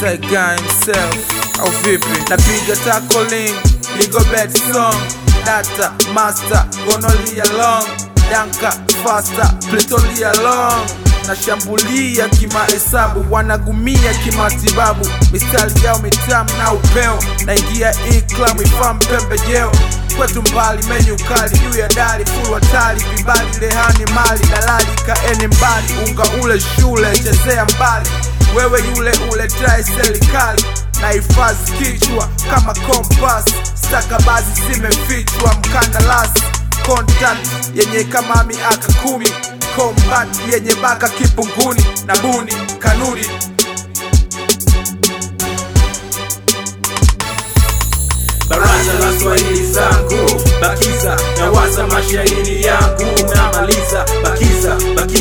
Saigon himself. Au vipi? Napiga tackling, Ligobet song, data master, gonolia long, danka faster, pletolia long nashambulia kimahesabu, wanagumia kimatibabu, mistari yao mitamu na upeo, naingia iklam ifam pembejeo kwetu mbali, menyu kali juu ya dari, full hatari, vibali rehani mali, dalali kaeni mbali, unga ule shule, chezea mbali, wewe yule uletae serikali. Na hifadhi kichwa kama kompas, stakabazi zimefichwa mkandarasi contact yenye kama miaka kumi. Combat yenye baka kipunguni na buni kanuni. Baraza la Swahili zangu. Bakiza na waza mashairi yangu. Namaliza. Bakiza bakiza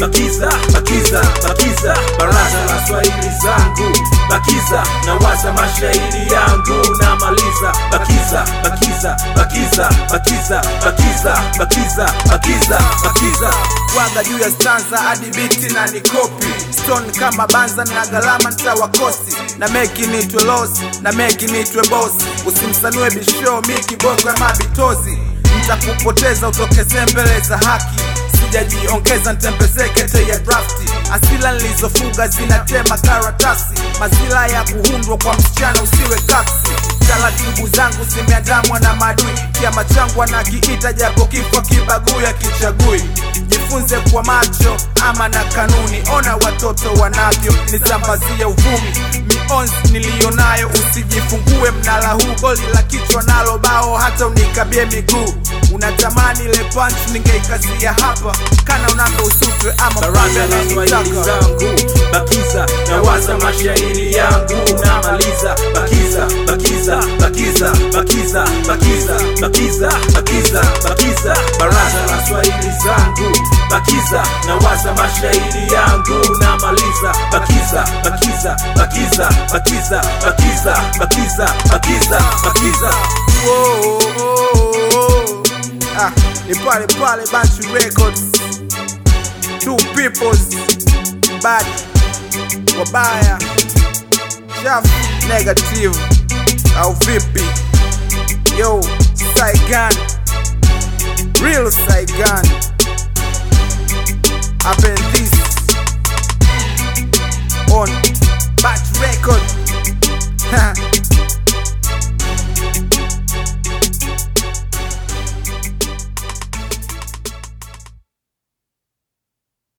bakiza bakiza bakiza Baraza la Swahili zangu. Bakiza na waza mashairi yangu namaliza. Bakiza bakiza bakiza bakiza bakiza bakiza bakiza bakiza. Waga juu ya stanza hadi biti na nikopi. Stone kama banza na gharama nitawakosi na meki nitwe los na meki nitwe bos usimsanue bisho mi kiboko ya mabitozi nitakupoteza utokezee mbele za haki sijajiongeza ntembezeke te ya drafti asila nilizofuga zinatema karatasi. Mazila ya kuhundwa kwa msichana usiwe kasi. taratibu zangu zimeandamwa na madui kiama changu anakiita japo kifo kibaguya kichagui. Jifunze kwa macho ama na kanuni. Ona watoto wanavyo nisambazie uvumi mionzi niliyonayo usijifungue mnala huu. Goli la kichwa nalo bao hata unikabie miguu. Unatamani ile punch ningeikazia hapa. Kana unando usutwe ama Baraza la Swahili zangu. Bakiza na waza mashairi yangu. Namaliza bakiza bakiza bakiza bakiza bakiza bakiza bakiza bakiza. Baraza la Swahili zangu bakiza na waza mashairi yangu namaliza. Bakiza bakiza bakiza bakiza bakiza bakiza bakiza bakiza. Oh. Ah, ni pale pale Bantu Records. Two peoples Bad Wabaya Chafu Negative. Au vipi? Yo Saigon Real Saigon Record